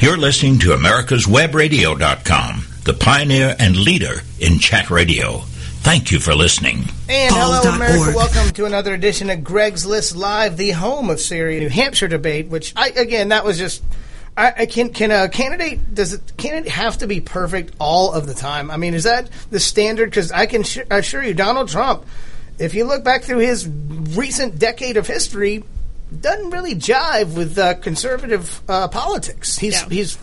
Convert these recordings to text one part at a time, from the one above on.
You're listening to America'sWebRadio.com, the pioneer and leader in chat radio. Thank you for listening. And hello, America. Welcome to another edition of Greg's List Live, the home of Syria, New Hampshire debate, which, I again, that was just. I, I can can a candidate does it can it have to be perfect all of the time? I mean, is that the standard? Because I can sh- assure you, Donald Trump, if you look back through his recent decade of history, doesn't really jive with uh, conservative uh, politics. He's Yeah. he's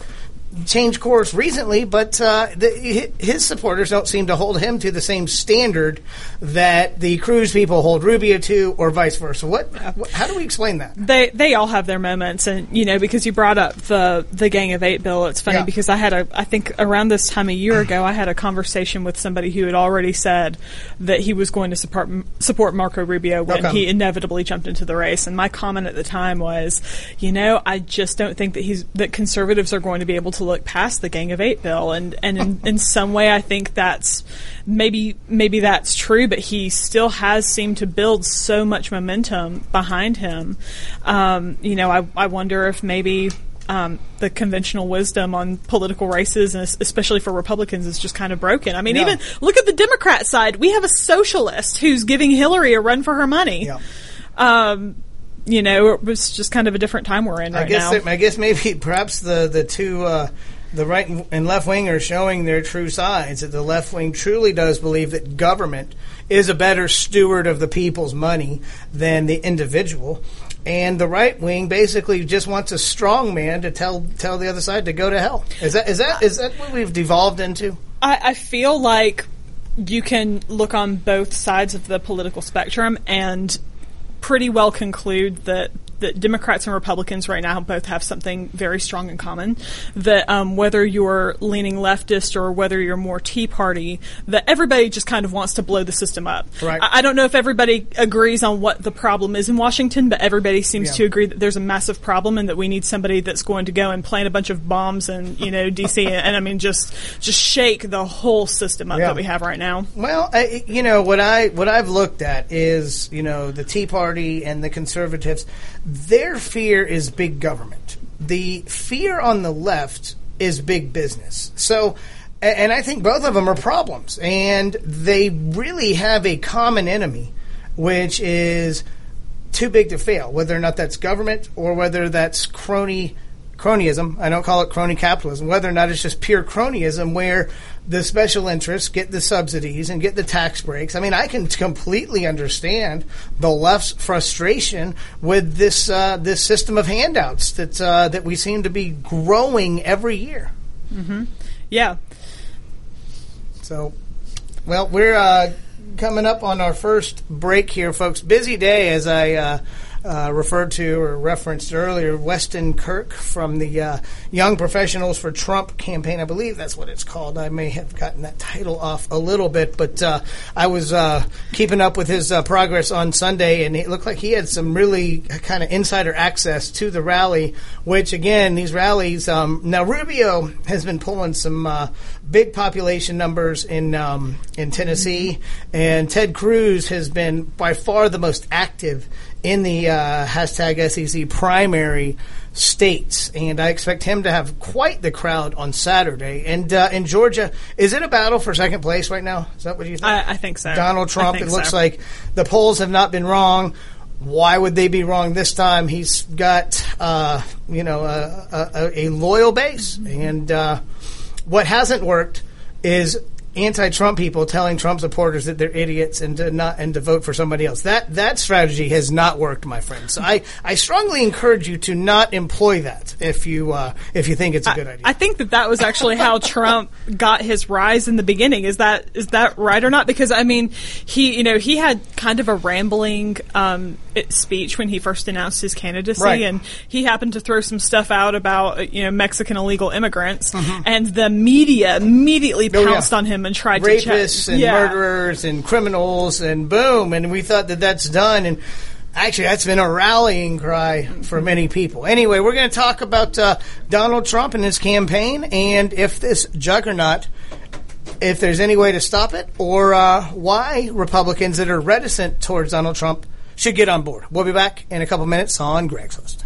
changed course recently, but uh, the, his supporters don't seem to hold him to the same standard that the Cruz people hold Rubio to, or vice versa. What? how do we explain that? They they all have their moments, and you know because you brought up the the Gang of Eight bill. It's funny Yeah. because I had a I think around this time a year ago I had a conversation with somebody who had already said that he was going to support support Marco Rubio when Okay. he inevitably jumped into the race. And my comment at the time was, you know, I just don't think that he's that conservatives are going to be able to look past the Gang of Eight bill, and and in, in some way I think that's maybe maybe that's true, but he still has seemed to build so much momentum behind him. Um, you know, I I wonder if maybe. Um, the conventional wisdom on political races, and especially for Republicans, is just kind of broken. I mean, Yeah. even look at the Democrat side. We have a socialist who's giving Hillary a run for her money. Yeah. Um, you know, it was just kind of a different time we're in right I guess now. I guess maybe perhaps the the two uh, the right and left wing are showing their true sides. That the left wing truly does believe that government is a better steward of the people's money than the individual. And the right wing basically just wants a strong man to tell tell the other side to go to hell. Is that is that is that what we've devolved into? I, I feel like you can look on both sides of the political spectrum and pretty well conclude that that Democrats and Republicans right now both have something very strong in common. That um, whether you're leaning leftist or whether you're more Tea Party, that everybody just kind of wants to blow the system up. Right. I, I don't know if everybody agrees on what the problem is in Washington, but everybody seems Yeah. to agree that there's a massive problem and that we need somebody that's going to go and plant a bunch of bombs in you know DC and, and I mean just just shake the whole system up Yeah. that we have right now. Well, I, you know what I what I've looked at is you know the Tea Party and the conservatives. Their fear is big government. The fear on the left is big business. So, and I think both of them are problems, and they really have a common enemy, which is too big to fail. Whether or not that's government or whether that's crony cronyism. I don't call it crony capitalism. Whether or not it's just pure cronyism, where the special interests get the subsidies and get the tax breaks. I mean, I can completely understand the left's frustration with this uh, this system of handouts that uh, that we seem to be growing every year. Yeah. So, well, we're uh, coming up on our first break here, folks. Busy day, as I uh, referred to or referenced earlier. Weston Kirk from the uh, Young Professionals for Trump campaign. I believe that's what it's called. I may have gotten that title off a little bit, but uh, I was uh, keeping up with his uh, progress on Sunday, and it looked like he had some really kind of insider access to the rally. Which, again, these rallies. Um, now, Rubio has been pulling some uh, big population numbers in um, in Tennessee, and Ted Cruz has been by far the most active in the uh, hashtag SEC primary states, and I expect him to have quite the crowd on Saturday. And uh, in Georgia, is it a battle for second place right now? Is that what you think? I, I think so. Donald Trump. It looks so. like the polls have not been wrong. Why would they be wrong this time? He's got, uh, you know, a, a, a loyal base, and uh, what hasn't worked is anti-Trump people telling Trump supporters that they're idiots and to not and to vote for somebody else. That that strategy has not worked, my friend. So I, I strongly encourage you to not employ that if you uh, if you think it's a good idea. I think that that was actually how Trump got his rise in the beginning. Is that is that right or not? Because I mean, he you know he had kind of a rambling um, speech when he first announced his candidacy, Right. and he happened to throw some stuff out about you know Mexican illegal immigrants, and the media immediately Mm-hmm. Oh, yeah. pounced on him and tried to rapists and yeah. murderers and criminals and boom and we thought that that's done and actually that's been a rallying cry for many people. Anyway we're going to talk about uh, donald trump and his campaign and if this juggernaut if there's any way to stop it or uh, why republicans that are reticent towards donald trump should get on board. We'll be back in a couple minutes on greg's list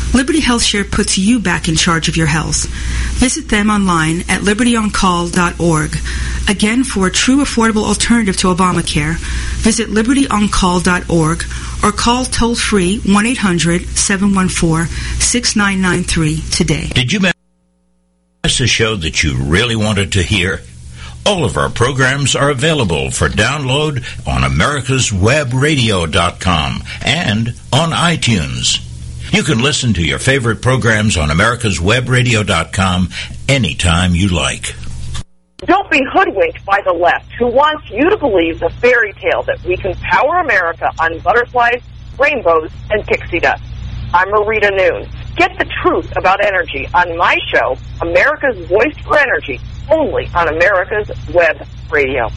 Liberty HealthShare puts you back in charge of your health. Visit them online at libertyoncall.org. Again, for a true affordable alternative to Obamacare, visit libertyoncall.org or call toll free 1 800 714 6993 today. Did you miss a show that you really wanted to hear? All of our programs are available for download on americaswebradio.com and on iTunes. You can listen to your favorite programs on americaswebradio.com anytime you like. Don't be hoodwinked by the left who wants you to believe the fairy tale that we can power America on butterflies, rainbows, and pixie dust. I'm Marita Noon. Get the truth about energy on my show, America's Voice for Energy, only on America's Web Radio.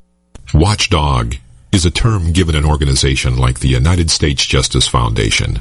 Watchdog is a term given an organization like the United States Justice Foundation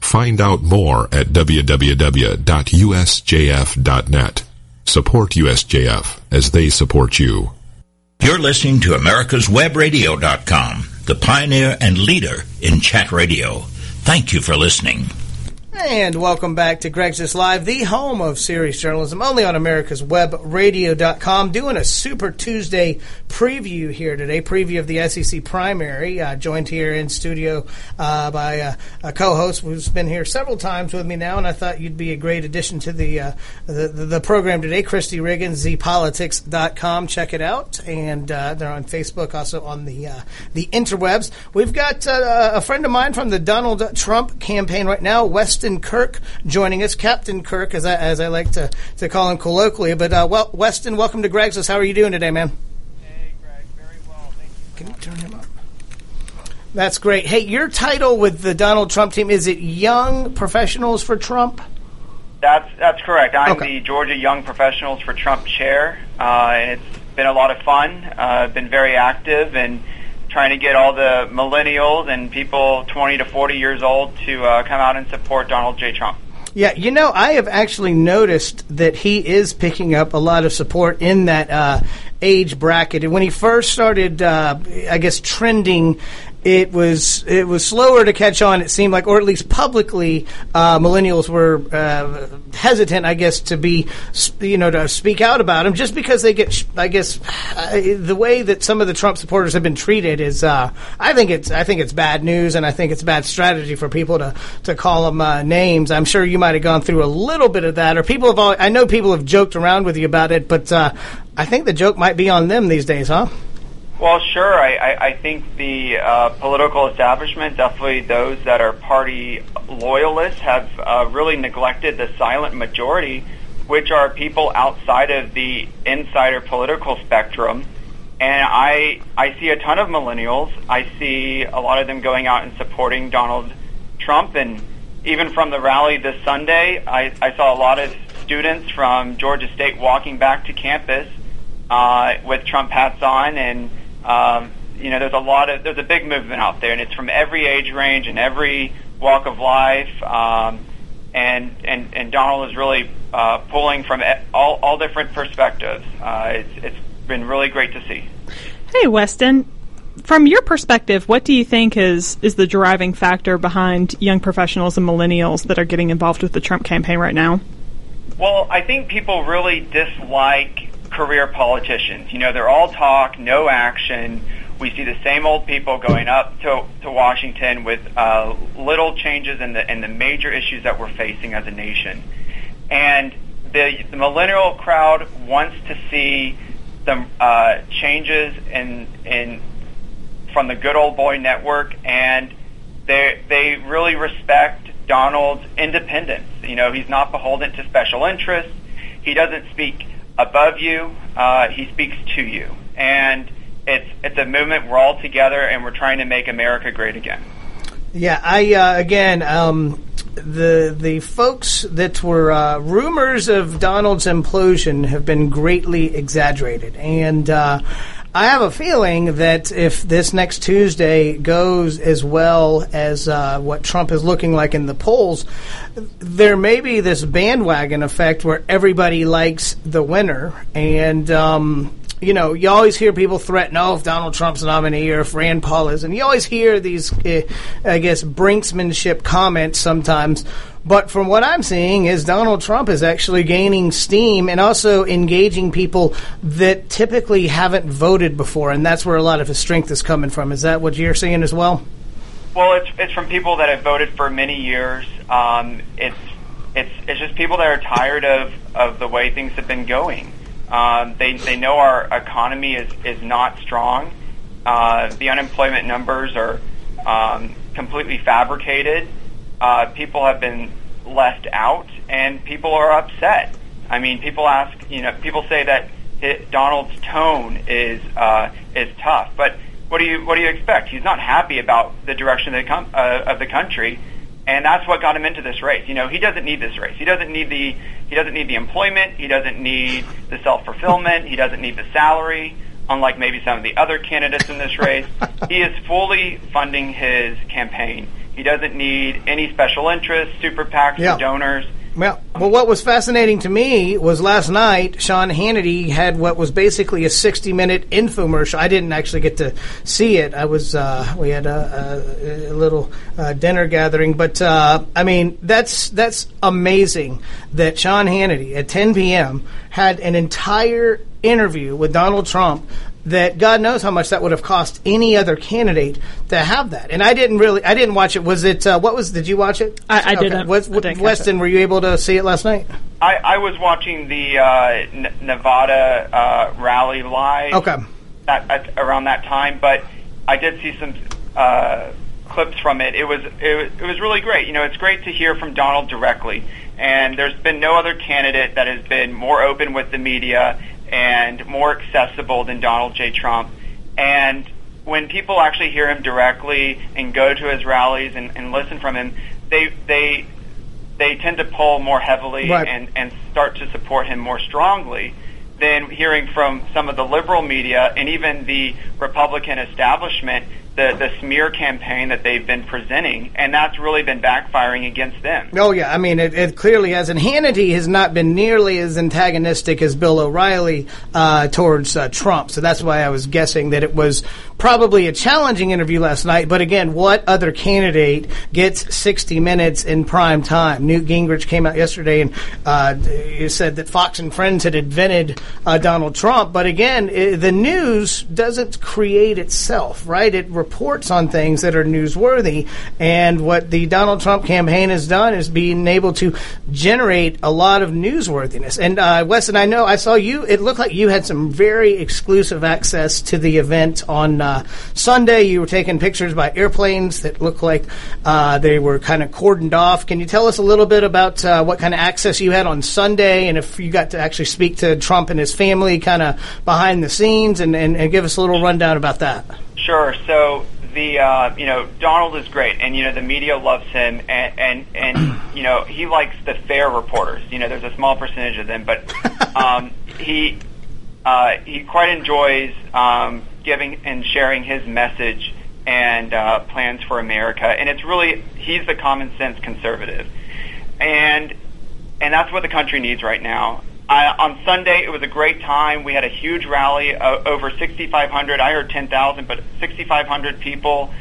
Find out more at www.usjf.net. Support USJF as they support you. You're listening to americaswebradio.com, the pioneer and leader in chat radio. Thank you for listening. And welcome back to Greg's List Live, the home of serious journalism, only on America's Webradio.com. Doing a Super Tuesday preview here today, preview of the SEC primary. Uh, joined here in studio uh, by a, a, co-host who's been here several times with me now, and I thought you'd be a great addition to the uh, the, the, program today. Christy Riggins, zpolitics.com. Check it out, and uh, they're on Facebook, also on the uh, the interwebs. We've got uh, a friend of mine from the Donald Trump campaign right now, West Weston Kirk joining us, Captain Kirk, as I, as I like to, to call him colloquially. But uh, well, Weston, welcome to Greg's. How are you doing today, man? Hey, Greg, very well. Thank you. Can you turn him up? That's great. Hey, your title with the Donald Trump team is it Young Professionals for Trump? That's that's correct. I'm Okay. the Georgia Young Professionals for Trump chair, uh, and it's been a lot of fun. Uh, been very active and trying to get all the millennials and people 20 to 40 years old to uh, come out and support Donald J. Trump. Yeah, you know, I have actually noticed that he is picking up a lot of support in that uh, age bracket. And when he first started, uh, I guess, trending it was it was slower to catch on. It seemed like, or at least publicly, uh, millennials were uh, hesitant, I guess, to be you know to speak out about them, just because they get. I guess uh, the way that some of the Trump supporters have been treated is, uh, I think it's I think it's bad news, and I think it's bad strategy for people to to call them uh, names. I'm sure you might have gone through a little bit of that, or people have. All, I know people have joked around with you about it, but uh, I think the joke might be on them these days, huh? Well, sure. I, I, I think the uh, political establishment, definitely those that are party loyalists, have uh, really neglected the silent majority, which are people outside of the insider political spectrum. And I, I see a ton of millennials. I see a lot of them going out and supporting Donald Trump. And even from the rally this Sunday, I, I saw a lot of students from Georgia State walking back to campus uh, with Trump hats on and um, you know, there's a lot of there's a big movement out there, and it's from every age range and every walk of life. Um, and and and Donald is really uh, pulling from all all different perspectives. Uh, it's it's been really great to see. Hey, Weston. From your perspective, what do you think is is the driving factor behind young professionals and millennials that are getting involved with the Trump campaign right now? Well, I think people really dislike career politicians. You know, they're all talk, no action. We see the same old people going up to, to Washington with uh, little changes in the in the major issues that we're facing as a nation. And the, the millennial crowd wants to see some uh, changes in in from the good old boy network, and they they really respect Donald's independence. You know, he's not beholden to special interests. He doesn't speak above you. Uh, he speaks to you, and it's it's a movement. We're all together, and we're trying to make America great again. Yeah, I uh, again um, the the folks that were uh, rumors of Donald's implosion have been greatly exaggerated, and uh, I have a feeling that if this next Tuesday goes as well as uh, what Trump is looking like in the polls, there may be this bandwagon effect where everybody likes the winner, and um, you know, you always hear people threaten, oh, if Donald Trump's nominee or if Rand Paul is, and you always hear these, uh, I guess, brinksmanship comments sometimes but from what I'm seeing is Donald Trump is actually gaining steam and also engaging people that typically haven't voted before, and that's where a lot of his strength is coming from. Is that what you're seeing as well? Well, it's it's from people that have voted for many years. Um, it's it's it's just people that are tired of, of the way things have been going. Um, they they know our economy is is not strong. Uh, the unemployment numbers are um, completely fabricated uh, people have been left out, and people are upset. I mean, people ask, you know, people say that it, Donald's tone is uh, is tough, but what do you what do you expect? He's not happy about the direction of the, com- uh, of the country, and that's what got him into this race. You know, he doesn't need this race. He doesn't need the he doesn't need the employment. He doesn't need the self fulfillment. He doesn't need the salary. Unlike maybe some of the other candidates in this race, he is fully funding his campaign he doesn't need any special interests, super PACs, yeah. or donors. Well, well, what was fascinating to me was last night Sean Hannity had what was basically a sixty-minute infomercial. I didn't actually get to see it. I was uh, we had a, a, a little uh, dinner gathering, but uh, I mean that's that's amazing that Sean Hannity at 10 p.m. had an entire interview with Donald Trump that God knows how much that would have cost any other candidate to have that. And I didn't really, I didn't watch it. Was it, uh, what was, did you watch it? I, I okay. didn't. Was, I didn't Weston, were you able to see it last night? I, I was watching the uh, N- Nevada uh, rally live. Okay. At, at, around that time, but I did see some uh, clips from it. It was, it was it was really great. You know, it's great to hear from Donald directly. And there's been no other candidate that has been more open with the media and more accessible than Donald J. Trump. And when people actually hear him directly and go to his rallies and, and listen from him, they they they tend to pull more heavily right. and, and start to support him more strongly than hearing from some of the liberal media and even the Republican establishment the, the smear campaign that they've been presenting, and that's really been backfiring against them. Oh yeah, I mean it, it clearly has. And Hannity has not been nearly as antagonistic as Bill O'Reilly uh, towards uh, Trump. So that's why I was guessing that it was probably a challenging interview last night. But again, what other candidate gets 60 minutes in prime time? Newt Gingrich came out yesterday and uh, said that Fox and Friends had invented uh, Donald Trump. But again, it, the news doesn't create itself, right? It reports on things that are newsworthy. And what the Donald Trump campaign has done is being able to generate a lot of newsworthiness. And uh, Weston, I know I saw you. It looked like you had some very exclusive access to the event on uh, Sunday. You were taking pictures by airplanes that looked like uh, they were kind of cordoned off. Can you tell us a little bit about uh, what kind of access you had on Sunday, and if you got to actually speak to Trump and his family, kind of behind the scenes, and, and, and give us a little rundown about that? Sure. So the uh, you know Donald is great, and you know the media loves him, and and, and you know he likes the fair reporters. You know, there's a small percentage of them, but um, he uh, he quite enjoys um, giving and sharing his message and uh, plans for America, and it's really he's the common sense conservative, and and that's what the country needs right now. Uh, on Sunday, it was a great time. We had a huge rally, uh, over 6,500. I heard 10,000, but 6,500 people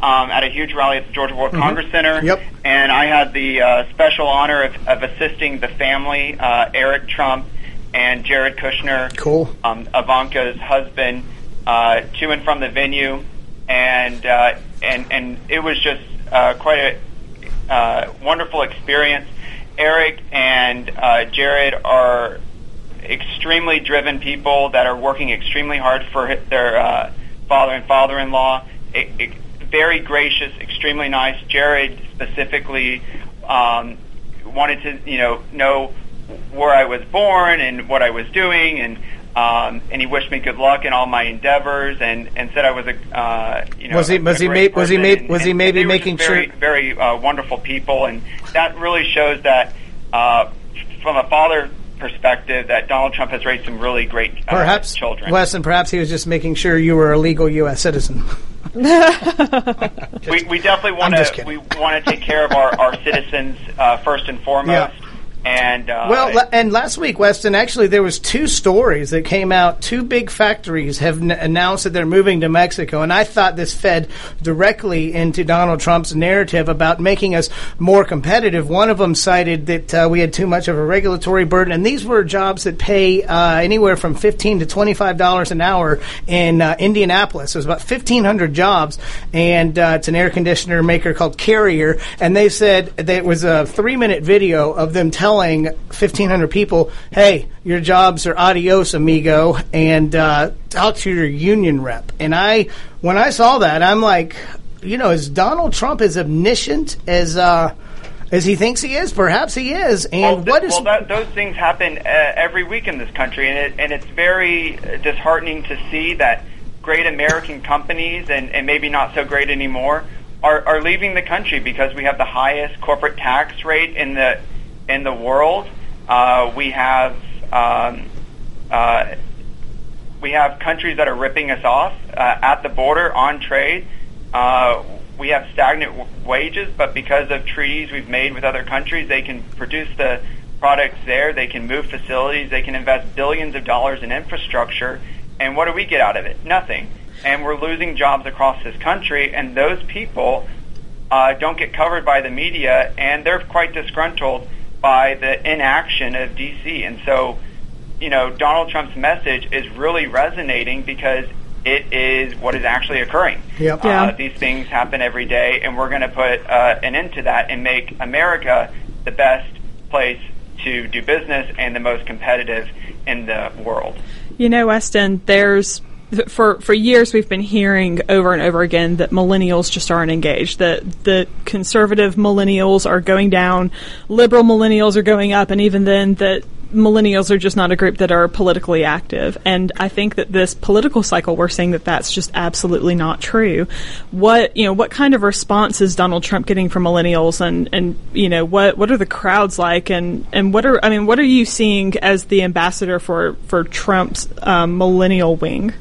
um, at a huge rally at the Georgia World mm-hmm. Congress Center. Yep. And I had the uh, special honor of, of assisting the family, uh, Eric Trump and Jared Kushner, Cool. um, Ivanka's husband, uh, to and from the venue, and uh, and and it was just uh, quite a uh, wonderful experience. Eric and uh, Jared are extremely driven people that are working extremely hard for their uh, father and father-in-law. I- I- very gracious, extremely nice. Jared specifically um, wanted to, you know, know where I was born and what I was doing, and um, and he wished me good luck in all my endeavors, and, and said I was a, uh, you know, Was he- was he great ma- was he person, ma- was and- he maybe they were just making very, sure- very uh, wonderful people, and that really shows that uh, from a father perspective that Donald Trump has raised some really great uh, Perhaps, children. Weston, perhaps he was just making sure you were a legal U.S. citizen. we, we definitely want to we want to take care of our, our citizens uh, first and foremost. And uh, Well, and last week, Weston, actually, there was two stories that came out. Two big factories have n- announced that they're moving to Mexico, and I thought this fed directly into Donald Trump's narrative about making us more competitive. One of them cited that uh, we had too much of a regulatory burden, and these were jobs that pay uh, anywhere from fifteen to twenty-five dollars an hour in uh, Indianapolis. Was about fifteen hundred jobs, and uh, it's an air conditioner maker called Carrier, and they said that it was a three-minute video of them telling 1,500 people, hey, your jobs are adios, amigo, and uh, talk to your union rep. And I, when I saw that, I'm like, you know, is Donald Trump as omniscient as uh, as he thinks he is? Perhaps he is. And well, th- what is well that, those things happen uh, every week in this country, and it, and it's very uh, disheartening to see that great American companies and, and maybe not so great anymore are, are leaving the country because we have the highest corporate tax rate in the in the world. Uh, we have um, uh, we have countries that are ripping us off uh, at the border on trade. Uh, we have stagnant w- wages, but because of treaties we've made with other countries, they can produce the products there. They can move facilities. They can invest billions of dollars in infrastructure. And what do we get out of it? Nothing. And we're losing jobs across this country. And those people uh, don't get covered by the media, and they're quite disgruntled by the inaction of DC. And so, you know, Donald Trump's message is really resonating because it is what is actually occurring. Yep. Yeah. Uh, these things happen every day, and we're going to put uh, an end to that and make America the best place to do business and the most competitive in the world. You know, Weston, there's for for years we've been hearing over and over again that millennials just aren't engaged. That the conservative millennials are going down, liberal millennials are going up, and even then that millennials are just not a group that are politically active. And I think that this political cycle we're seeing that that's just absolutely not true. What you know, what kind of response is Donald Trump getting from millennials, and and you know what what are the crowds like, and and what are I mean what are you seeing as the ambassador for for Trump's um, millennial wing?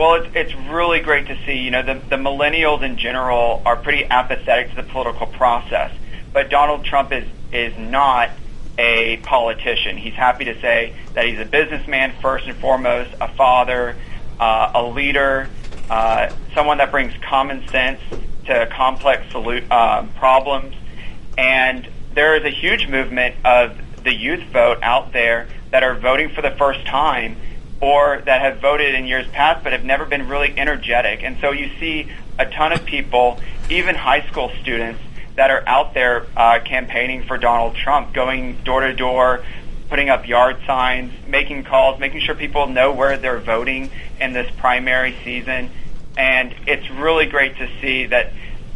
Well, it's, it's really great to see. You know, the, the millennials in general are pretty apathetic to the political process, but Donald Trump is is not a politician. He's happy to say that he's a businessman first and foremost, a father, uh, a leader, uh, someone that brings common sense to complex solu- uh, problems, and there is a huge movement of the youth vote out there that are voting for the first time or that have voted in years past but have never been really energetic. And so you see a ton of people, even high school students, that are out there uh, campaigning for Donald Trump, going door to door, putting up yard signs, making calls, making sure people know where they're voting in this primary season. And it's really great to see that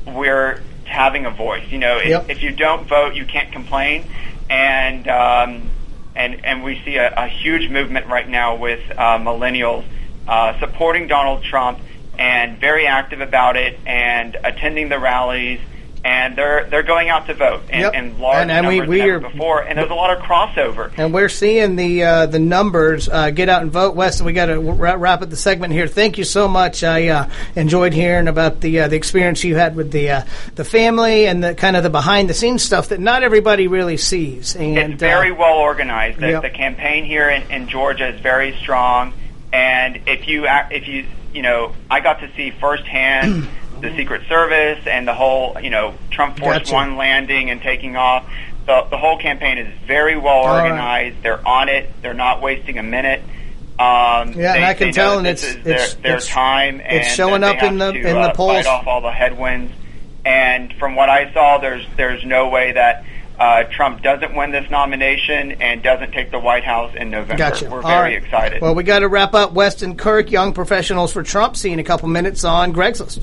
we're having a voice. You know, Yep. if, if you don't vote, you can't complain. And um, and and we see a, a huge movement right now with uh, millennials uh, supporting Donald Trump and very active about it and attending the rallies. And they're they're going out to vote in, Yep. in large And- and numbers we than are- before. And there's a lot of crossover. And we're seeing the uh, the numbers. Uh, get out and vote, Weston. We got to wrap, wrap up the segment here. Thank you so much. I uh, enjoyed hearing about the uh, the experience you had with the uh, the family and the kind of the behind the scenes stuff that not everybody really sees. And it's very uh, well organized. The, Yep. the campaign here in, in Georgia is very strong, and if you if you you know, I got to see firsthand the Secret Service and the whole you know Trump Force Gotcha. One landing and taking off. the, the whole campaign is very well All right. organized. They're on it. They're not wasting a minute. Um, Yeah, they, and I can tell, and it's- their, it's- their time, and it's showing up in the- to, in the uh, polls. Fight off all the headwinds, and from what I saw, there's there's no way that uh, Trump doesn't win this nomination and doesn't take the White House in November. Gotcha. We're All very right. excited. Well, we got to wrap up. Weston Kirk, Young Professionals for Trump. See you in a couple minutes on Greg's List.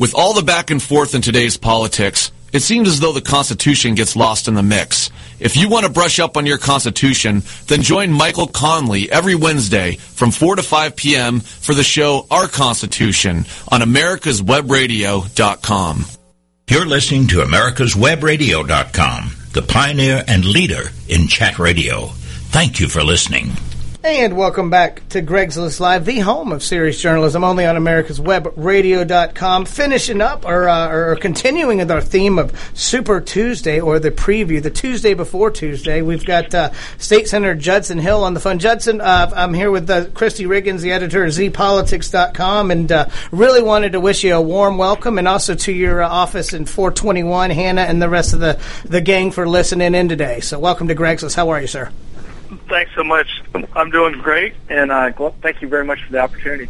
With all the back and forth in today's politics, it seems as though the Constitution gets lost in the mix. If you want to brush up on your Constitution, then join Michael Conley every Wednesday from 4 to 5 p.m. for the show Our Constitution on americaswebradio.com. You're listening to americaswebradio.com, the pioneer and leader in chat radio. Thank you for listening. And welcome back to Greg's List Live, the home of serious journalism, only on America's Web Radio.com. Finishing up or, uh, or continuing with our theme of Super Tuesday or the preview, the Tuesday before Tuesday. We've got uh, State Senator Judson Hill on the phone. Judson, uh, I'm here with uh, Christy Riggins, the editor of ZPolitics.com, and uh, really wanted to wish you a warm welcome and also to your uh, office in 421, Hannah, and the rest of the, the gang for listening in today. So, welcome to Greg's List. How are you, sir? Thanks so much. I'm doing great, and uh, thank you very much for the opportunity.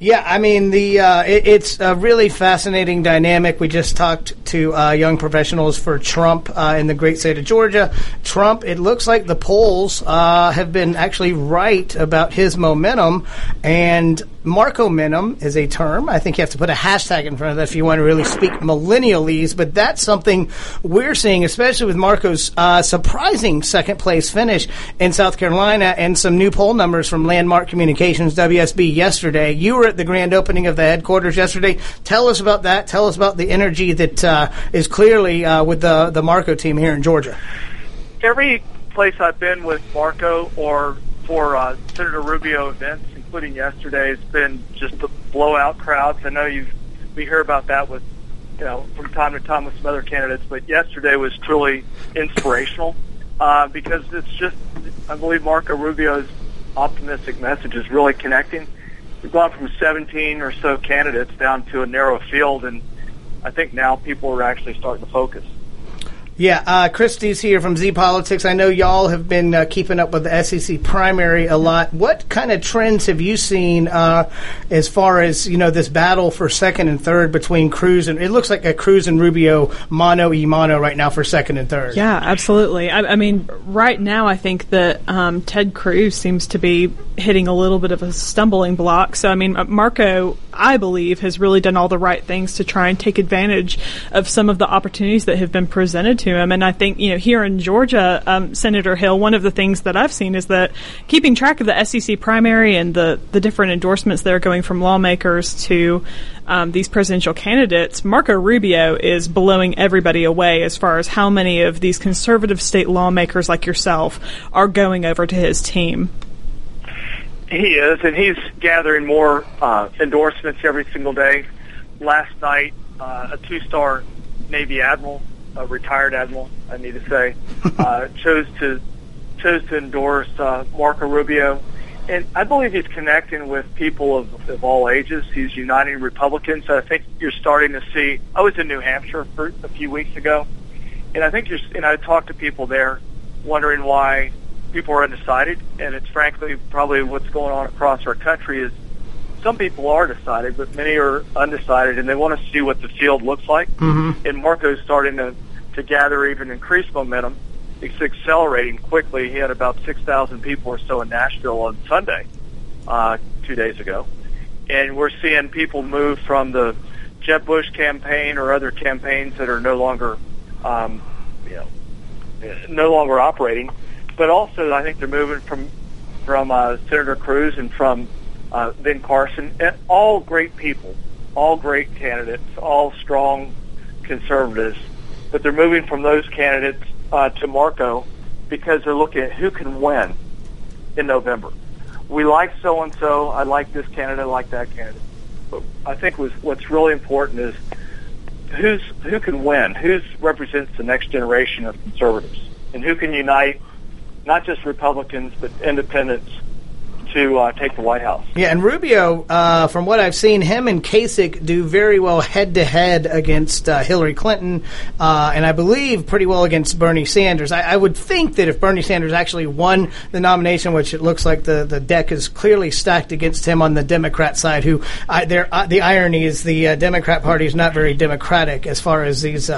Yeah, I mean the uh, it, it's a really fascinating dynamic. We just talked to uh, young professionals for Trump uh, in the great state of Georgia. Trump, it looks like the polls uh, have been actually right about his momentum, and Marcomentum is a term. I think you have to put a hashtag in front of that if you want to really speak millennialese. But that's something we're seeing, especially with Marco's uh, surprising second place finish in South Carolina and some new poll numbers from Landmark Communications (WSB) yesterday. You were at the grand opening of the headquarters yesterday. Tell us about that. Tell us about the energy that uh, is clearly uh, with the the Marco team here in Georgia. Every place I've been with Marco or for uh, Senator Rubio events, including yesterday, has been just the blowout crowds. I know you've we hear about that with you know from time to time with some other candidates, but yesterday was truly inspirational uh, because it's just I believe Marco Rubio's optimistic message is really connecting. We've gone from 17 or so candidates down to a narrow field, and I think now people are actually starting to focus. Yeah, uh, Christie's here from Z Politics. I know y'all have been uh, keeping up with the SEC primary a lot. What kind of trends have you seen uh, as far as you know this battle for second and third between Cruz and it looks like a Cruz and Rubio mono e mono right now for second and third. Yeah, absolutely. I, I mean, right now I think that um, Ted Cruz seems to be hitting a little bit of a stumbling block. So I mean, uh, Marco, I believe, has really done all the right things to try and take advantage of some of the opportunities that have been presented to him. And I think you know here in Georgia, um, Senator Hill, one of the things that I've seen is that keeping track of the SEC primary and the the different endorsements that are going from lawmakers to um, these presidential candidates, Marco Rubio is blowing everybody away as far as how many of these conservative state lawmakers like yourself are going over to his team. He is, and he's gathering more uh, endorsements every single day. Last night, uh, a two-star Navy admiral, a retired admiral, I need to say, uh, chose to chose to endorse uh, Marco Rubio. And I believe he's connecting with people of, of all ages. He's uniting Republicans. I think you're starting to see. I was in New Hampshire for a few weeks ago, and I think you're. And I talked to people there, wondering why people are undecided. And it's frankly probably what's going on across our country is some people are decided, but many are undecided, and they want to see what the field looks like. Mm-hmm. And Marco's starting to to gather even increased momentum it's accelerating quickly. He had about 6,000 people or so in Nashville on Sunday, uh, two days ago. And we're seeing people move from the Jeb Bush campaign or other campaigns that are no longer, um, you know, no longer operating. But also, I think they're moving from from uh, Senator Cruz and from uh, Ben Carson, and all great people, all great candidates, all strong conservatives. But they're moving from those candidates uh, to Marco because they're looking at who can win in November. We like so and so. I like this candidate. I like that candidate. But I think what's really important is who's who can win, who represents the next generation of conservatives, and who can unite not just Republicans but independents to uh, take the White House. Yeah, and Rubio, uh, from what I've seen, him and Kasich do very well head to head against uh, Hillary Clinton, uh, and I believe pretty well against Bernie Sanders. I, I, would think that if Bernie Sanders actually won the nomination, which it looks like the, the deck is clearly stacked against him on the Democrat side, who uh, the irony is the uh, Democrat Party is not very democratic as far as these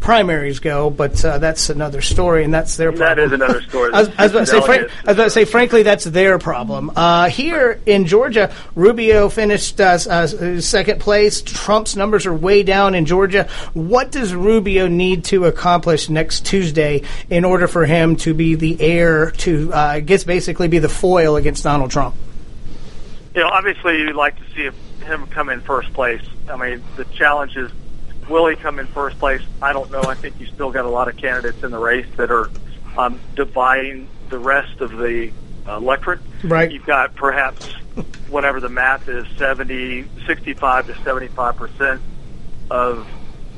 primaries go, but that's another story, and that's their problem. That is another story. I, was, I, was say, I was about to say, frankly, that's their problem. Uh, here in Georgia, Rubio finished uh, uh, second place. Trump's numbers are way down in Georgia. What does Rubio need to accomplish next Tuesday in order for him to be the heir to, uh, I guess, basically be the foil against Donald Trump? You know, obviously, you'd like to see him come in first place. I mean, the challenge is will he come in first place? I don't know. I think you still got a lot of candidates in the race that are um, dividing the rest of the electorate. Right. You've got perhaps whatever the math is, 70, 65 to 75 percent of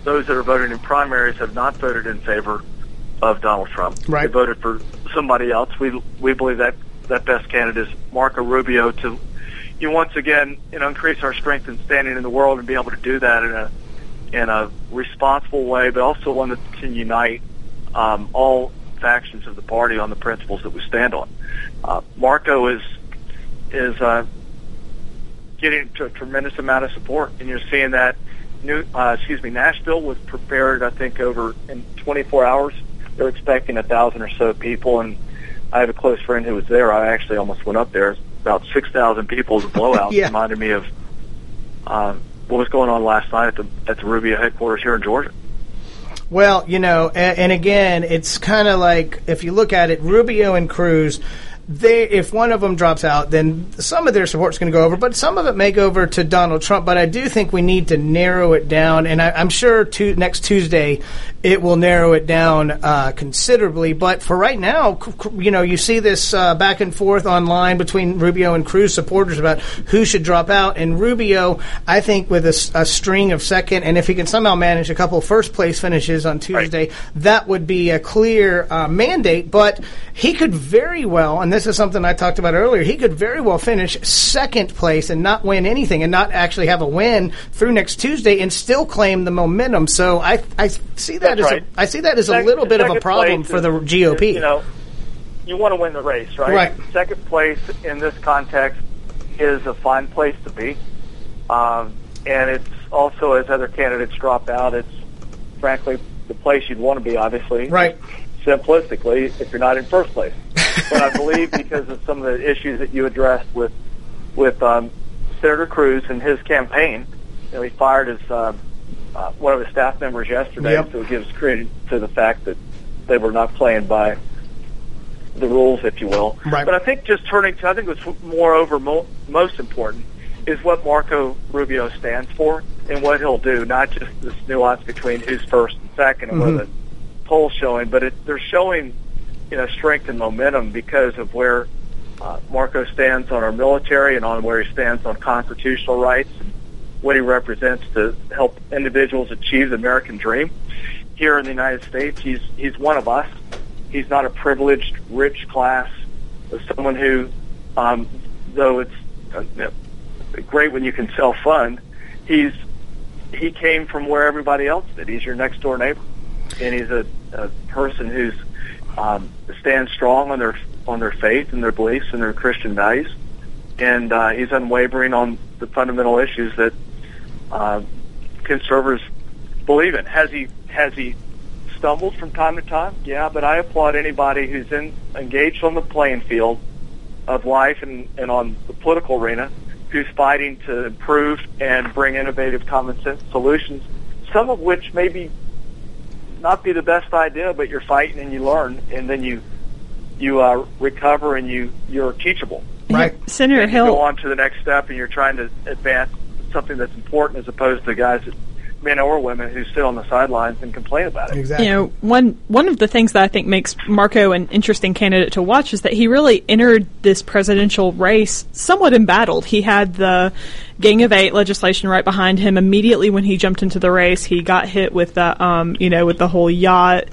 those that are voting in primaries have not voted in favor of Donald Trump. Right. They voted for somebody else. We we believe that that best candidate is Marco Rubio to you once again you know increase our strength and standing in the world and be able to do that in a in a responsible way, but also one that can unite um, all factions of the party on the principles that we stand on. Uh, Marco is is uh, getting a tremendous amount of support, and you're seeing that. New, uh, excuse me, Nashville was prepared. I think over in 24 hours, they're expecting a thousand or so people, and I have a close friend who was there. I actually almost went up there. About 6,000 people. The blowout yeah. reminded me of uh, what was going on last night at the at the Rubio headquarters here in Georgia. Well, you know, and, and again, it's kind of like if you look at it, Rubio and Cruz they if one of them drops out, then some of their support is going to go over, but some of it may go over to Donald Trump. But I do think we need to narrow it down, and I, am sure to, next Tuesday it will narrow it down uh, considerably. But for right now, you know, you see this uh, back and forth online between Rubio and Cruz supporters about who should drop out, and Rubio, I think, with a, a string of second, and if he can somehow manage a couple first place finishes on Tuesday, right. that would be a clear uh, mandate. But he could very well, and this is something I talked about earlier. He could very well finish second place and not win anything, and not actually have a win through next Tuesday, and still claim the momentum. So I I see that That's as right. a, I see that as second, a little bit of a problem for the GOP. Is, you know, you want to win the race, right? Right. Second place in this context is a fine place to be, um, and it's also as other candidates drop out, it's frankly the place you'd want to be. Obviously, right simplistically if you're not in first place. But I believe because of some of the issues that you addressed with with um, Senator Cruz and his campaign, you know, he fired his uh, uh, one of his staff members yesterday, yep. so it gives credit to the fact that they were not playing by the rules, if you will. Right. But I think just turning to, I think what's moreover mo- most important is what Marco Rubio stands for and what he'll do, not just this nuance between who's first and second and mm-hmm. whether polls showing, but it, they're showing, you know, strength and momentum because of where uh, Marco stands on our military and on where he stands on constitutional rights, and what he represents to help individuals achieve the American dream. Here in the United States, he's he's one of us, He's not a privileged, rich class. Of someone who, um, though it's uh, great when you can self fund, he's he came from where everybody else did. He's your next door neighbor, and he's a, a person who's um, stands strong on their on their faith and their beliefs and their Christian values, and uh, he's unwavering on the fundamental issues that uh, conservatives believe in. Has he has he stumbled from time to time? Yeah, but I applaud anybody who's in engaged on the playing field of life and, and on the political arena who's fighting to improve and bring innovative common sense solutions, some of which maybe not be the best idea, but you're fighting and you learn and then you you uh, recover and you you're teachable. Right. Senator and you go on to the next step and you're trying to advance something that's important as opposed to guys that men or women who sit on the sidelines and complain about it. Exactly. You know, one one of the things that I think makes Marco an interesting candidate to watch is that he really entered this presidential race somewhat embattled. He had the Gang of Eight legislation right behind him. Immediately when he jumped into the race, he got hit with the, um, you know, with the whole yacht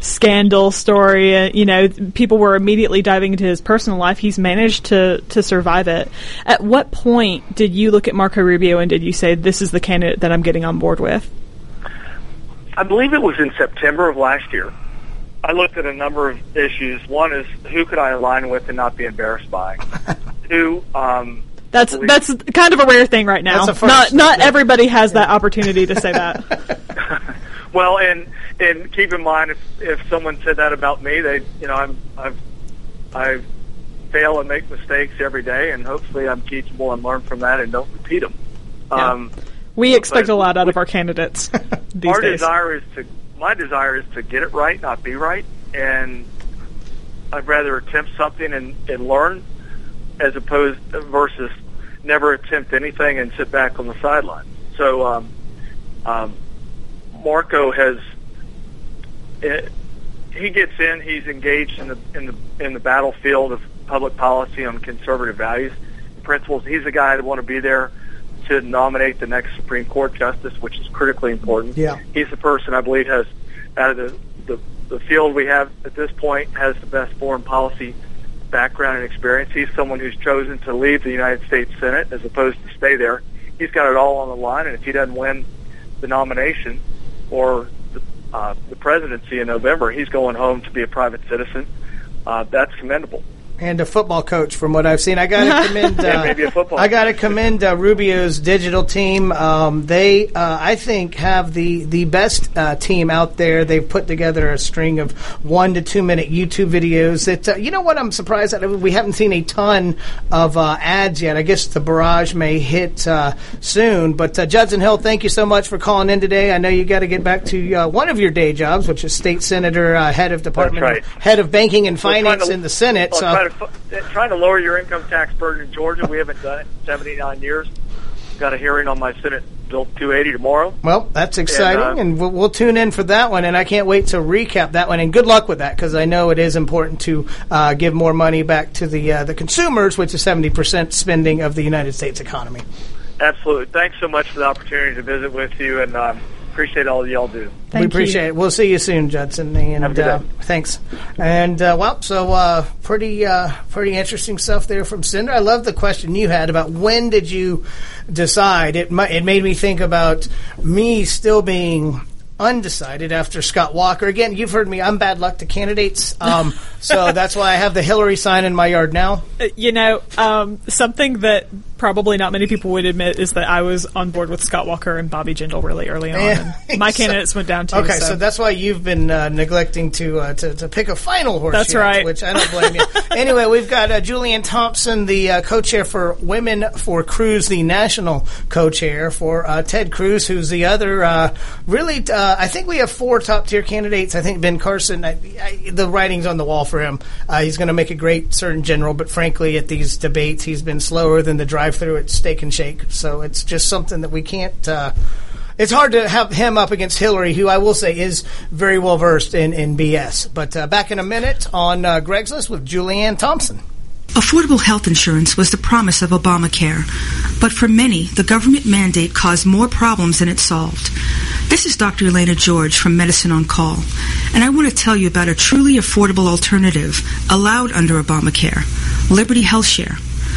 scandal story. Uh, you know, people were immediately diving into his personal life. He's managed to to survive it. At what point did you look at Marco Rubio and did you say this is the candidate that I'm getting on board with? I believe it was in September of last year. I looked at a number of issues. One is who could I align with and not be embarrassed by? Two, um, That's that's kind of a rare thing right now. That's a first. Not not Yeah. everybody has that opportunity to say that. Well, and and keep in mind if if someone said that about me, they you know I'm I've I fail and make mistakes every day, and hopefully I'm teachable and learn from that and don't repeat them. Yeah. Um, We expect a lot out of our candidates these our days. desire is to my desire is to get it right, not be right, and I'd rather attempt something and, and learn as opposed versus never attempt anything and sit back on the sidelines. So um, um, Marco has it, he gets in. He's engaged in the in the in the battlefield of public policy on conservative values and principles. He's a guy that want to be there to nominate the next Supreme Court justice, which is critically important. Yeah. He's the person I believe has out of the the, the field we have at this point has the best foreign policy background and experience. He's someone who's chosen to leave the United States Senate as opposed to stay there. He's got it all on the line, and if he doesn't win the nomination or the, uh, the presidency in November, he's going home to be a private citizen. Uh, that's commendable. And a football coach from what I've seen. I got to commend. Uh, Yeah, maybe a football I got to commend uh, Rubio's digital team. Um, they, uh, I think, have the the best uh, team out there. They've put together a string of one to two minute YouTube videos. That uh, you know what I'm surprised that We haven't seen a ton of uh, ads yet. I guess the barrage may hit uh, soon. But uh, Judson Hill, thank you so much for calling in today. I know you got to get back to uh, one of your day jobs, which is state senator, uh, head of department, right. head of banking and finance to- in the Senate. well, so. Trying, to, trying to lower your income tax burden in Georgia. We haven't done it in 79 years. Got a hearing on my Senate Bill 280 tomorrow. Well, that's exciting, And, and, uh, we'll, we'll tune in for that one. And I can't wait to recap that one. And good luck with that, because I know it is important to uh, give more money back to the uh, the consumers, which is seventy percent spending of the United States economy. Absolutely. Thanks so much for the opportunity to visit with you, and um, appreciate all y'all do. we appreciate it. We'll see you soon, Judson. And Have a good uh, day. thanks. And uh, well, so uh, pretty uh, pretty interesting stuff there from Cinder. I love the question you had about when did you decide. It mi- it made me think about me still being undecided after Scott Walker. Again, you've heard me. I'm bad luck to candidates, um, so that's why I have the Hillary sign in my yard now. Uh, You know, um, something that probably not many people would admit is that I was on board with Scott Walker and Bobby Jindal really early on. Yeah. my So- candidates went down too. Okay, so, that's why you've been uh, neglecting to, uh, to to pick a final horse. That's yet, right. Which I don't blame you. anyway, we've got uh, Julianne Thompson, the uh, co-chair for Women for Cruz, the national co-chair for uh, Ted Cruz, who's the other. Uh, really, uh, I think we have four top-tier candidates. I think Ben Carson. I, I, the writing's on the wall for him. Uh, he's going to make a great Surgeon General, but frankly, at these debates, he's been slower than the drive-through at Steak and Shake. So it's just something that we can't. Uh, it's hard to have him up against Hillary, who I will say is very well versed in, in BS. But uh, back in a minute on uh, Greg's List with Julianne Thompson. Affordable health insurance was the promise of Obamacare, but for many, the government mandate caused more problems than it solved. This is Dr. Elena George from Medicine on Call, And I want to tell you about a truly affordable alternative allowed under Obamacare, Liberty HealthShare.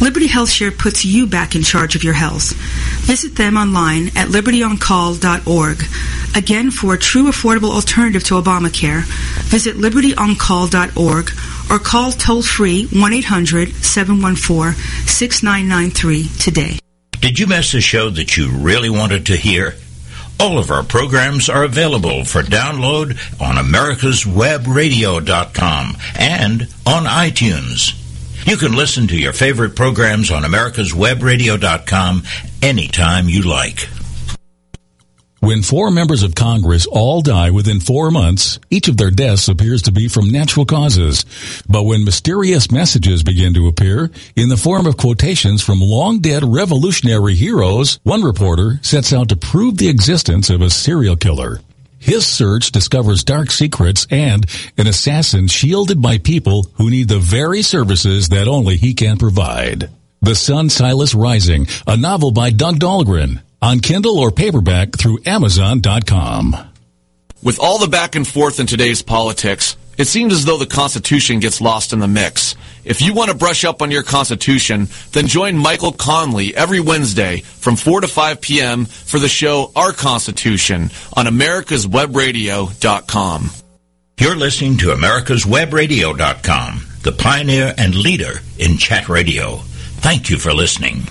Liberty HealthShare puts you back in charge of your health. Visit them online at libertyoncall.org. Again, for a true affordable alternative to Obamacare, visit libertyoncall.org or call toll free 1 800 714 6993 today. Did you miss a show that you really wanted to hear? All of our programs are available for download on americaswebradio.com and on iTunes. You can listen to your favorite programs on americaswebradio.com anytime you like. When four members of Congress all die within four months, each of their deaths appears to be from natural causes. But when mysterious messages begin to appear in the form of quotations from long dead revolutionary heroes, one reporter sets out to prove the existence of a serial killer. His search discovers dark secrets and an assassin shielded by people who need the very services that only he can provide. The Sun Silas Rising, a novel by Doug Dahlgren, on Kindle or paperback through Amazon.com. With all the back and forth in today's politics, it seems as though the Constitution gets lost in the mix. If you want to brush up on your Constitution, then join Michael Conley every Wednesday from 4 to 5 p.m. for the show Our Constitution on americaswebradio.com. You're listening to americaswebradio.com, the pioneer and leader in chat radio. Thank you for listening.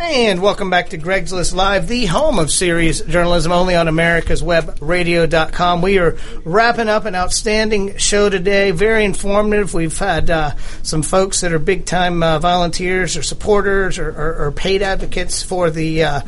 And welcome back to Greg's List Live, the home of serious journalism only on America's Web Radio.com. We are wrapping up an outstanding show today, very informative. We've had uh, some folks that are big time uh, volunteers or supporters or, or, or, paid advocates for the uh,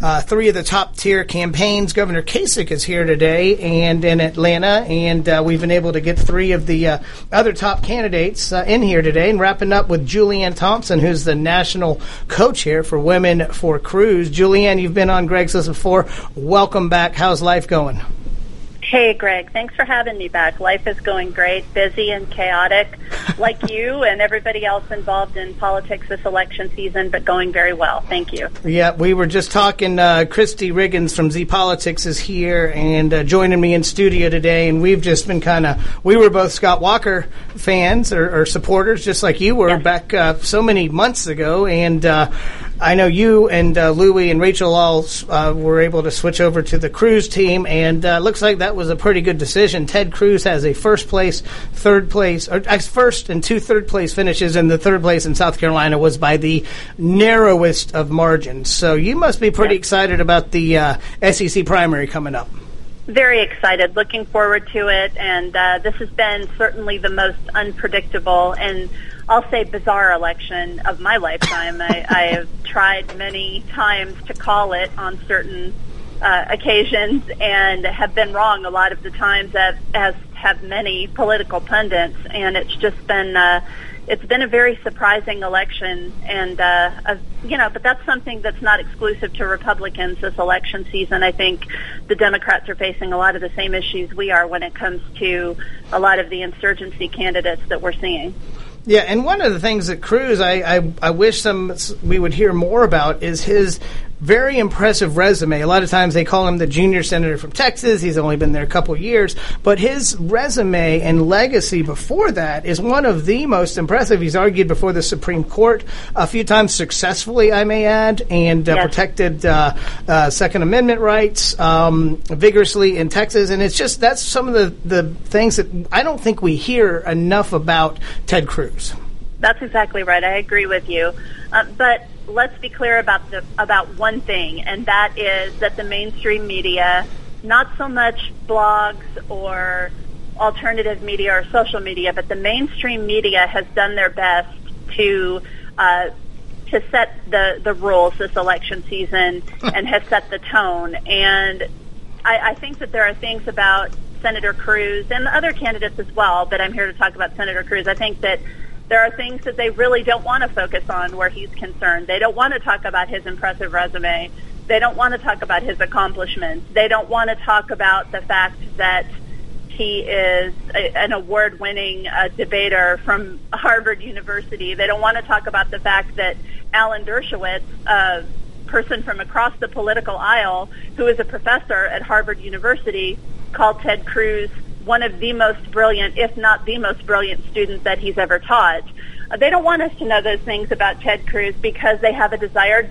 uh, three of the top tier campaigns. Governor Kasich is here today and in Atlanta, and uh, we've been able to get three of the uh, other top candidates in here today. And wrapping up with Julianne Thompson, who's the national co chair for Women women for Cruz. Julianne, you've been on Greg's List before. Welcome back. How's life going? Hey, Greg. Thanks for having me back. Life is going great, busy and chaotic, like you and everybody else involved in politics this election season, but going very well. Thank you. Yeah, we were just talking. Uh, Christy Riggins from Z Politics is here and uh, joining me in studio today, and we've just been kind of. We were both Scott Walker fans or, or supporters, just like you were yes. back uh, so many months ago, and uh, I know you and uh, Louie and Rachel all uh, were able to switch over to the Cruz team, and uh, looks like that was a pretty good decision. Ted Cruz has a first place, third place, or first and two third place finishes, and the third place in South Carolina was by the narrowest of margins. So you must be pretty excited about the uh, SEC primary coming up. Very excited, looking forward to it, and uh, this has been certainly the most unpredictable and I'll say bizarre election of my lifetime. I, I have tried many times to call it on certain uh, occasions and have been wrong a lot of the times, as, as have many political pundits. And it's just been uh, it's been a very surprising election, and uh, uh, you know, but that's something that's not exclusive to Republicans this election season. I think the Democrats are facing a lot of the same issues we are when it comes to a lot of the insurgency candidates that we're seeing. Yeah, and one of the things that Cruz, I, I, I wish some we would hear more about is his very impressive resume. A lot of times they call him the junior senator from Texas. He's only been there a couple years, but his resume and legacy before that is one of the most impressive. He's argued before the Supreme Court a few times successfully, I may add, and uh, yes. protected uh, uh, Second Amendment rights um, vigorously in Texas. And it's just that's some of the, the things that I don't think we hear enough about Ted Cruz. That's exactly right. I agree with you. Uh, but let's be clear about the about one thing, and that is that the mainstream media, not so much blogs or alternative media or social media, but the mainstream media has done their best to uh, to set the the rules this election season and has set the tone. And I, I think that there are things about Senator Cruz and other candidates as well, but I'm here to talk about Senator Cruz. I think that There are things that they really don't want to focus on where he's concerned. They don't want to talk about his impressive resume. They don't want to talk about his accomplishments. They don't want to talk about the fact that he is a, an award-winning uh, debater from Harvard University. They don't want to talk about the fact that Alan Dershowitz, a person from across the political aisle, who is a professor at Harvard University, called Ted Cruz one of the most brilliant, if not the most brilliant student that he's ever taught. Uh, they don't want us to know those things about Ted Cruz because they have a desired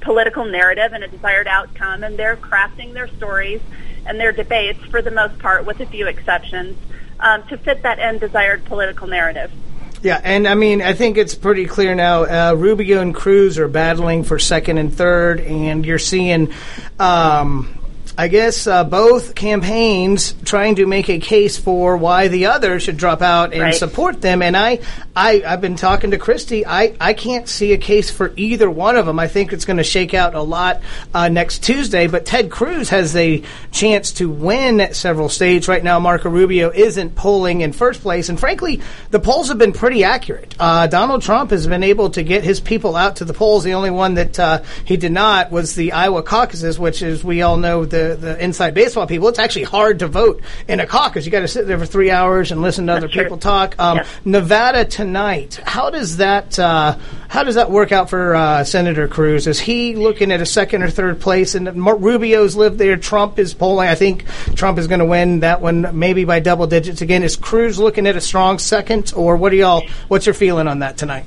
political narrative and a desired outcome, and they're crafting their stories and their debates, for the most part, with a few exceptions, um, to fit that end desired political narrative. Yeah, and I mean, I think it's pretty clear now. Uh, Rubio and Cruz are battling for second and third, and you're seeing um, I guess uh, both campaigns trying to make a case for why the other should drop out and Right. support them. And I, I, I've been talking to Christy. I, I can't see a case for either one of them. I think it's going to shake out a lot uh, next Tuesday. But Ted Cruz has a chance to win at several states right now. Marco Rubio isn't polling in first place, and frankly, the polls have been pretty accurate. Uh, Donald Trump has been able to get his people out to the polls. The only one that uh, he did not was the Iowa caucuses, which is we all know the the inside baseball people. It's actually hard to vote in a caucus. You got to sit there for three hours and listen to other people talk. Um, Nevada tonight. How does that uh, how does that work out for uh, Senator Cruz? Is he looking at a second or third place? And Rubio's lived there. Trump is polling. I think Trump is going to win that one, maybe by double digits again. Is Cruz looking at a strong second, or what are y'all? What's your feeling on that tonight?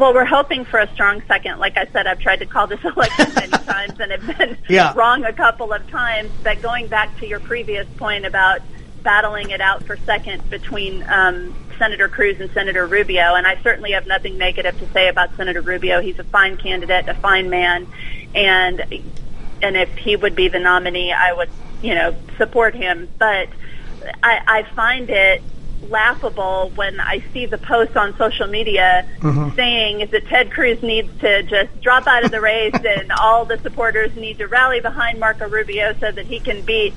Well, we're hoping for a strong second. Like I said, I've tried to call this election many times and have been Yeah. wrong a couple of times. But going back to your previous point about battling it out for second between um, Senator Cruz and Senator Rubio, and I certainly have nothing negative to say about Senator Rubio. He's a fine candidate, a fine man, and and if he would be the nominee, I would, you know, support him. But I, I find it laughable when I see the posts on social media Mhm. saying that Ted Cruz needs to just drop out of the race and all the supporters need to rally behind Marco Rubio so that he can beat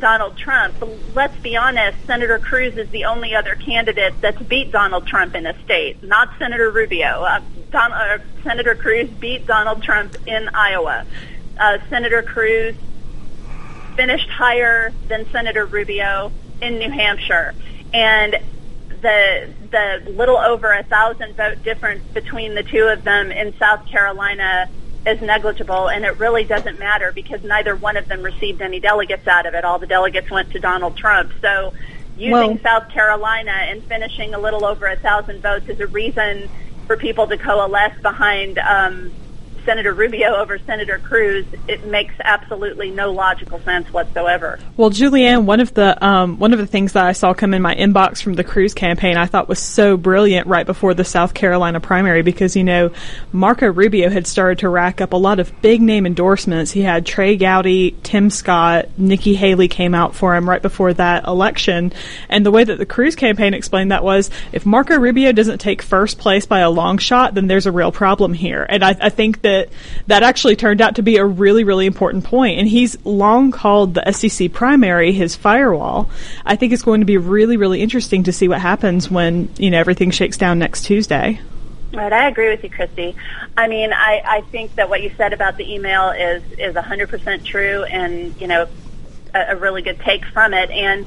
Donald Trump. But let's be honest, Senator Cruz is the only other candidate that's beat Donald Trump in a state, not Senator Rubio. Uh, Don, uh, Senator Cruz beat Donald Trump in Iowa. Uh, Senator Cruz finished higher than Senator Rubio in New Hampshire, and the the little over a thousand vote difference between the two of them in South Carolina is negligible, and it really doesn't matter because neither one of them received any delegates out of it. All the delegates went to Donald Trump. So, using Well- South Carolina and finishing a little over a thousand votes is a reason for people to coalesce behind um, Senator Rubio over Senator Cruz. It makes absolutely no logical sense whatsoever. Well, Julianne, one of the um, one of the things that I saw come in my inbox from the Cruz campaign, I thought was so brilliant right before the South Carolina primary because you know Marco Rubio had started to rack up a lot of big name endorsements. He had Trey Gowdy, Tim Scott, Nikki Haley came out for him right before that election, and the way that the Cruz campaign explained that was if Marco Rubio doesn't take first place by a long shot, then there's a real problem here, and I, I think that that actually turned out to be a really really important point, and he's long called the SEC primary his firewall. I think it's going to be really really interesting to see what happens when you know everything shakes down next Tuesday. Right, I agree with you, Christy. I mean, I, I think that what you said about the email is is 100% true, and you know, a, a really good take from it. And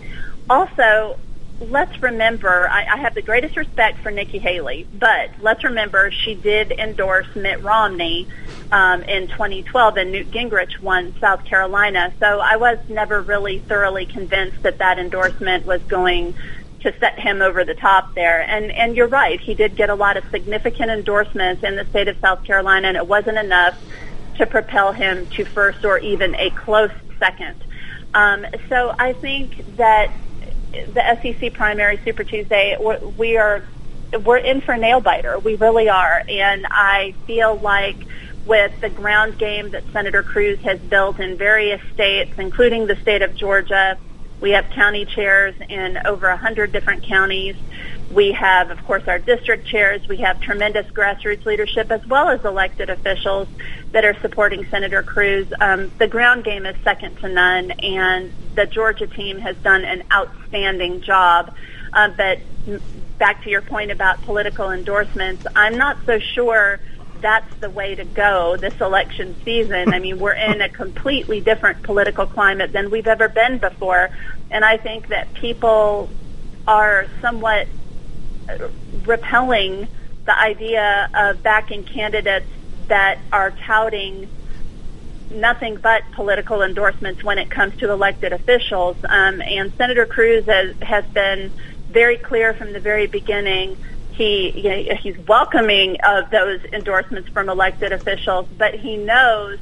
also, let's remember, I, I have the greatest respect for Nikki Haley, but let's remember she did endorse Mitt Romney um, in 2012, and Newt Gingrich won South Carolina. So I was never really thoroughly convinced that that endorsement was going to set him over the top there. And and you're right, he did get a lot of significant endorsements in the state of South Carolina, and it wasn't enough to propel him to first or even a close second. Um, so I think that the SEC primary Super Tuesday, we- we are we're in for nail biter. We really are, and I feel like with the ground game that Senator Cruz has built in various states, including the state of Georgia, we have county chairs in over a hundred different counties. We have, of course, our district chairs. We have tremendous grassroots leadership as well as elected officials that are supporting Senator Cruz. Um, the ground game is second to none, and the Georgia team has done an outstanding job. Uh, but back to your point about political endorsements, I'm not so sure that's the way to go this election season. I mean, we're in a completely different political climate than we've ever been before. And I think that people are somewhat repelling the idea of backing candidates that are touting nothing but political endorsements when it comes to elected officials. Um, and Senator Cruz has, has been very clear from the very beginning. He you know, he's welcoming of those endorsements from elected officials, but he knows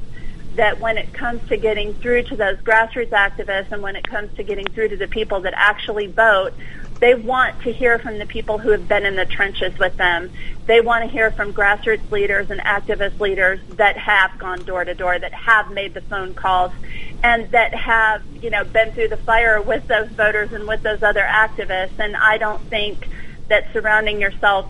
that when it comes to getting through to those grassroots activists and when it comes to getting through to the people that actually vote, they want to hear from the people who have been in the trenches with them. They want to hear from grassroots leaders and activist leaders that have gone door to door, that have made the phone calls, and that have, you know, been through the fire with those voters and with those other activists. And I don't think that surrounding yourself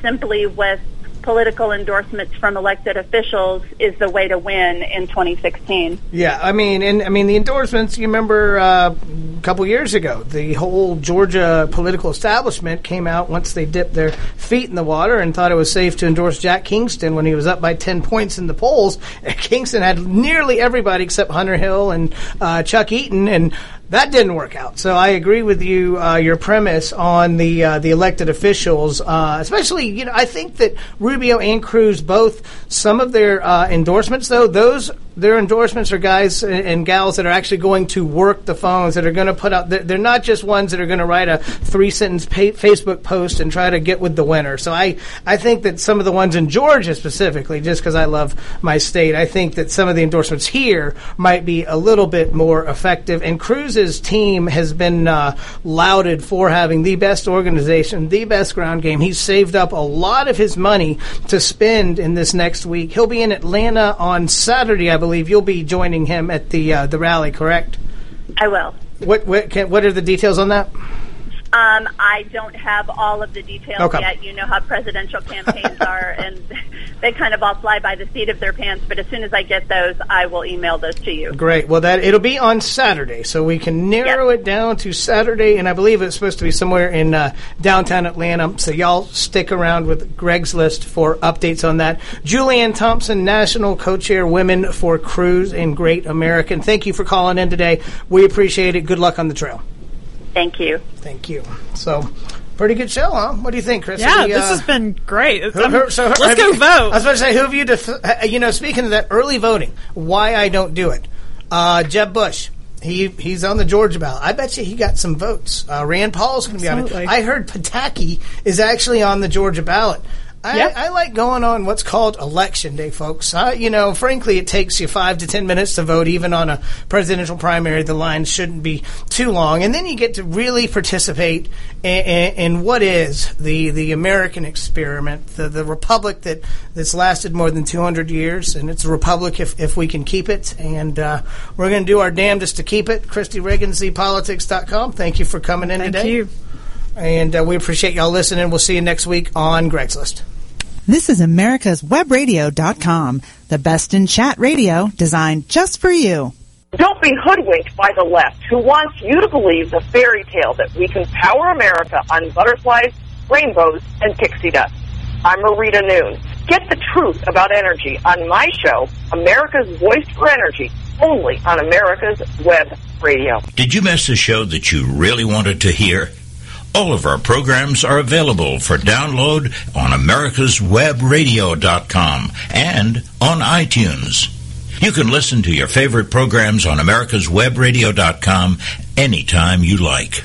simply with political endorsements from elected officials is the way to win in 2016. Yeah, I mean, and I mean the endorsements. You remember uh, a couple years ago, the whole Georgia political establishment came out once they dipped their feet in the water and thought it was safe to endorse Jack Kingston when he was up by 10 points in the polls. Kingston had nearly everybody except Hunter Hill and uh, Chuck Eaton, and that didn't work out. So I agree with you, uh, your premise on the uh, the elected officials, uh, especially. You know, I think that Rubio and Cruz both some of their uh, endorsements, though those their endorsements are guys and gals that are actually going to work the phones, that are going to put out. They're not just ones that are going to write a three sentence Facebook post and try to get with the winner. So I I think that some of the ones in Georgia specifically, just because I love my state, I think that some of the endorsements here might be a little bit more effective. And Cruz's team has been uh, lauded for having the best organization, the best ground game. He's saved up a lot of his money to spend in this next week. He'll be in Atlanta on Saturday, I believe you'll be joining him at the uh, the rally, correct? I will. What what, can, what are the details on that? Um, I don't have all of the details Okay. yet. You know how presidential campaigns are, and they kind of all fly by the seat of their pants. But as soon as I get those, I will email those to you. Great. Well, that it'll be on Saturday, so we can narrow it down to Saturday, and I believe it's supposed to be somewhere in uh, downtown Atlanta. So y'all stick around with Greg's list for updates on that. Julianne Thompson, National Co-Chair Women for Cruz and Great American. Thank you for calling in today. We appreciate it. Good luck on the trail. Thank you. Thank you. So. Pretty good show, huh? What do you think, Chris? Yeah, We, this uh, has been great. It's- Who- I'm- who- so let's have go you- vote. I was about to say, who have you, def- uh, you know, speaking of that early voting, why I don't do it. Uh, Jeb Bush, he he's on the Georgia ballot. I bet you he got some votes. Uh, Rand Paul's going to be on it. I heard Pataki is actually on the Georgia ballot. I, Yep. I like going on what's called election day, folks. Uh, you know, frankly, it takes you five to ten minutes to vote, even on a presidential primary. The line shouldn't be too long, and then you get to really participate in, in, in what is the the American experiment, the the republic that that's lasted more than two hundred years, and it's a republic if if we can keep it. And uh, we're going to do our damnedest to keep it. Christy Reagan, ZPolitics.com. Thank you for coming in Thank today. you. And uh, we appreciate y'all listening. We'll see you next week on Greg's List. This is America's Webradio.com, the best in chat radio designed just for you. Don't be hoodwinked by the left who wants you to believe the fairy tale that we can power America on butterflies, rainbows, and pixie dust. I'm Marita Noon. Get the truth about energy on my show, America's Voice for Energy, only on America's Web Radio. Did you miss a show that you really wanted to hear? All of our programs are available for download on americaswebradio.com and on iTunes. You can listen to your favorite programs on americaswebradio.com anytime you like.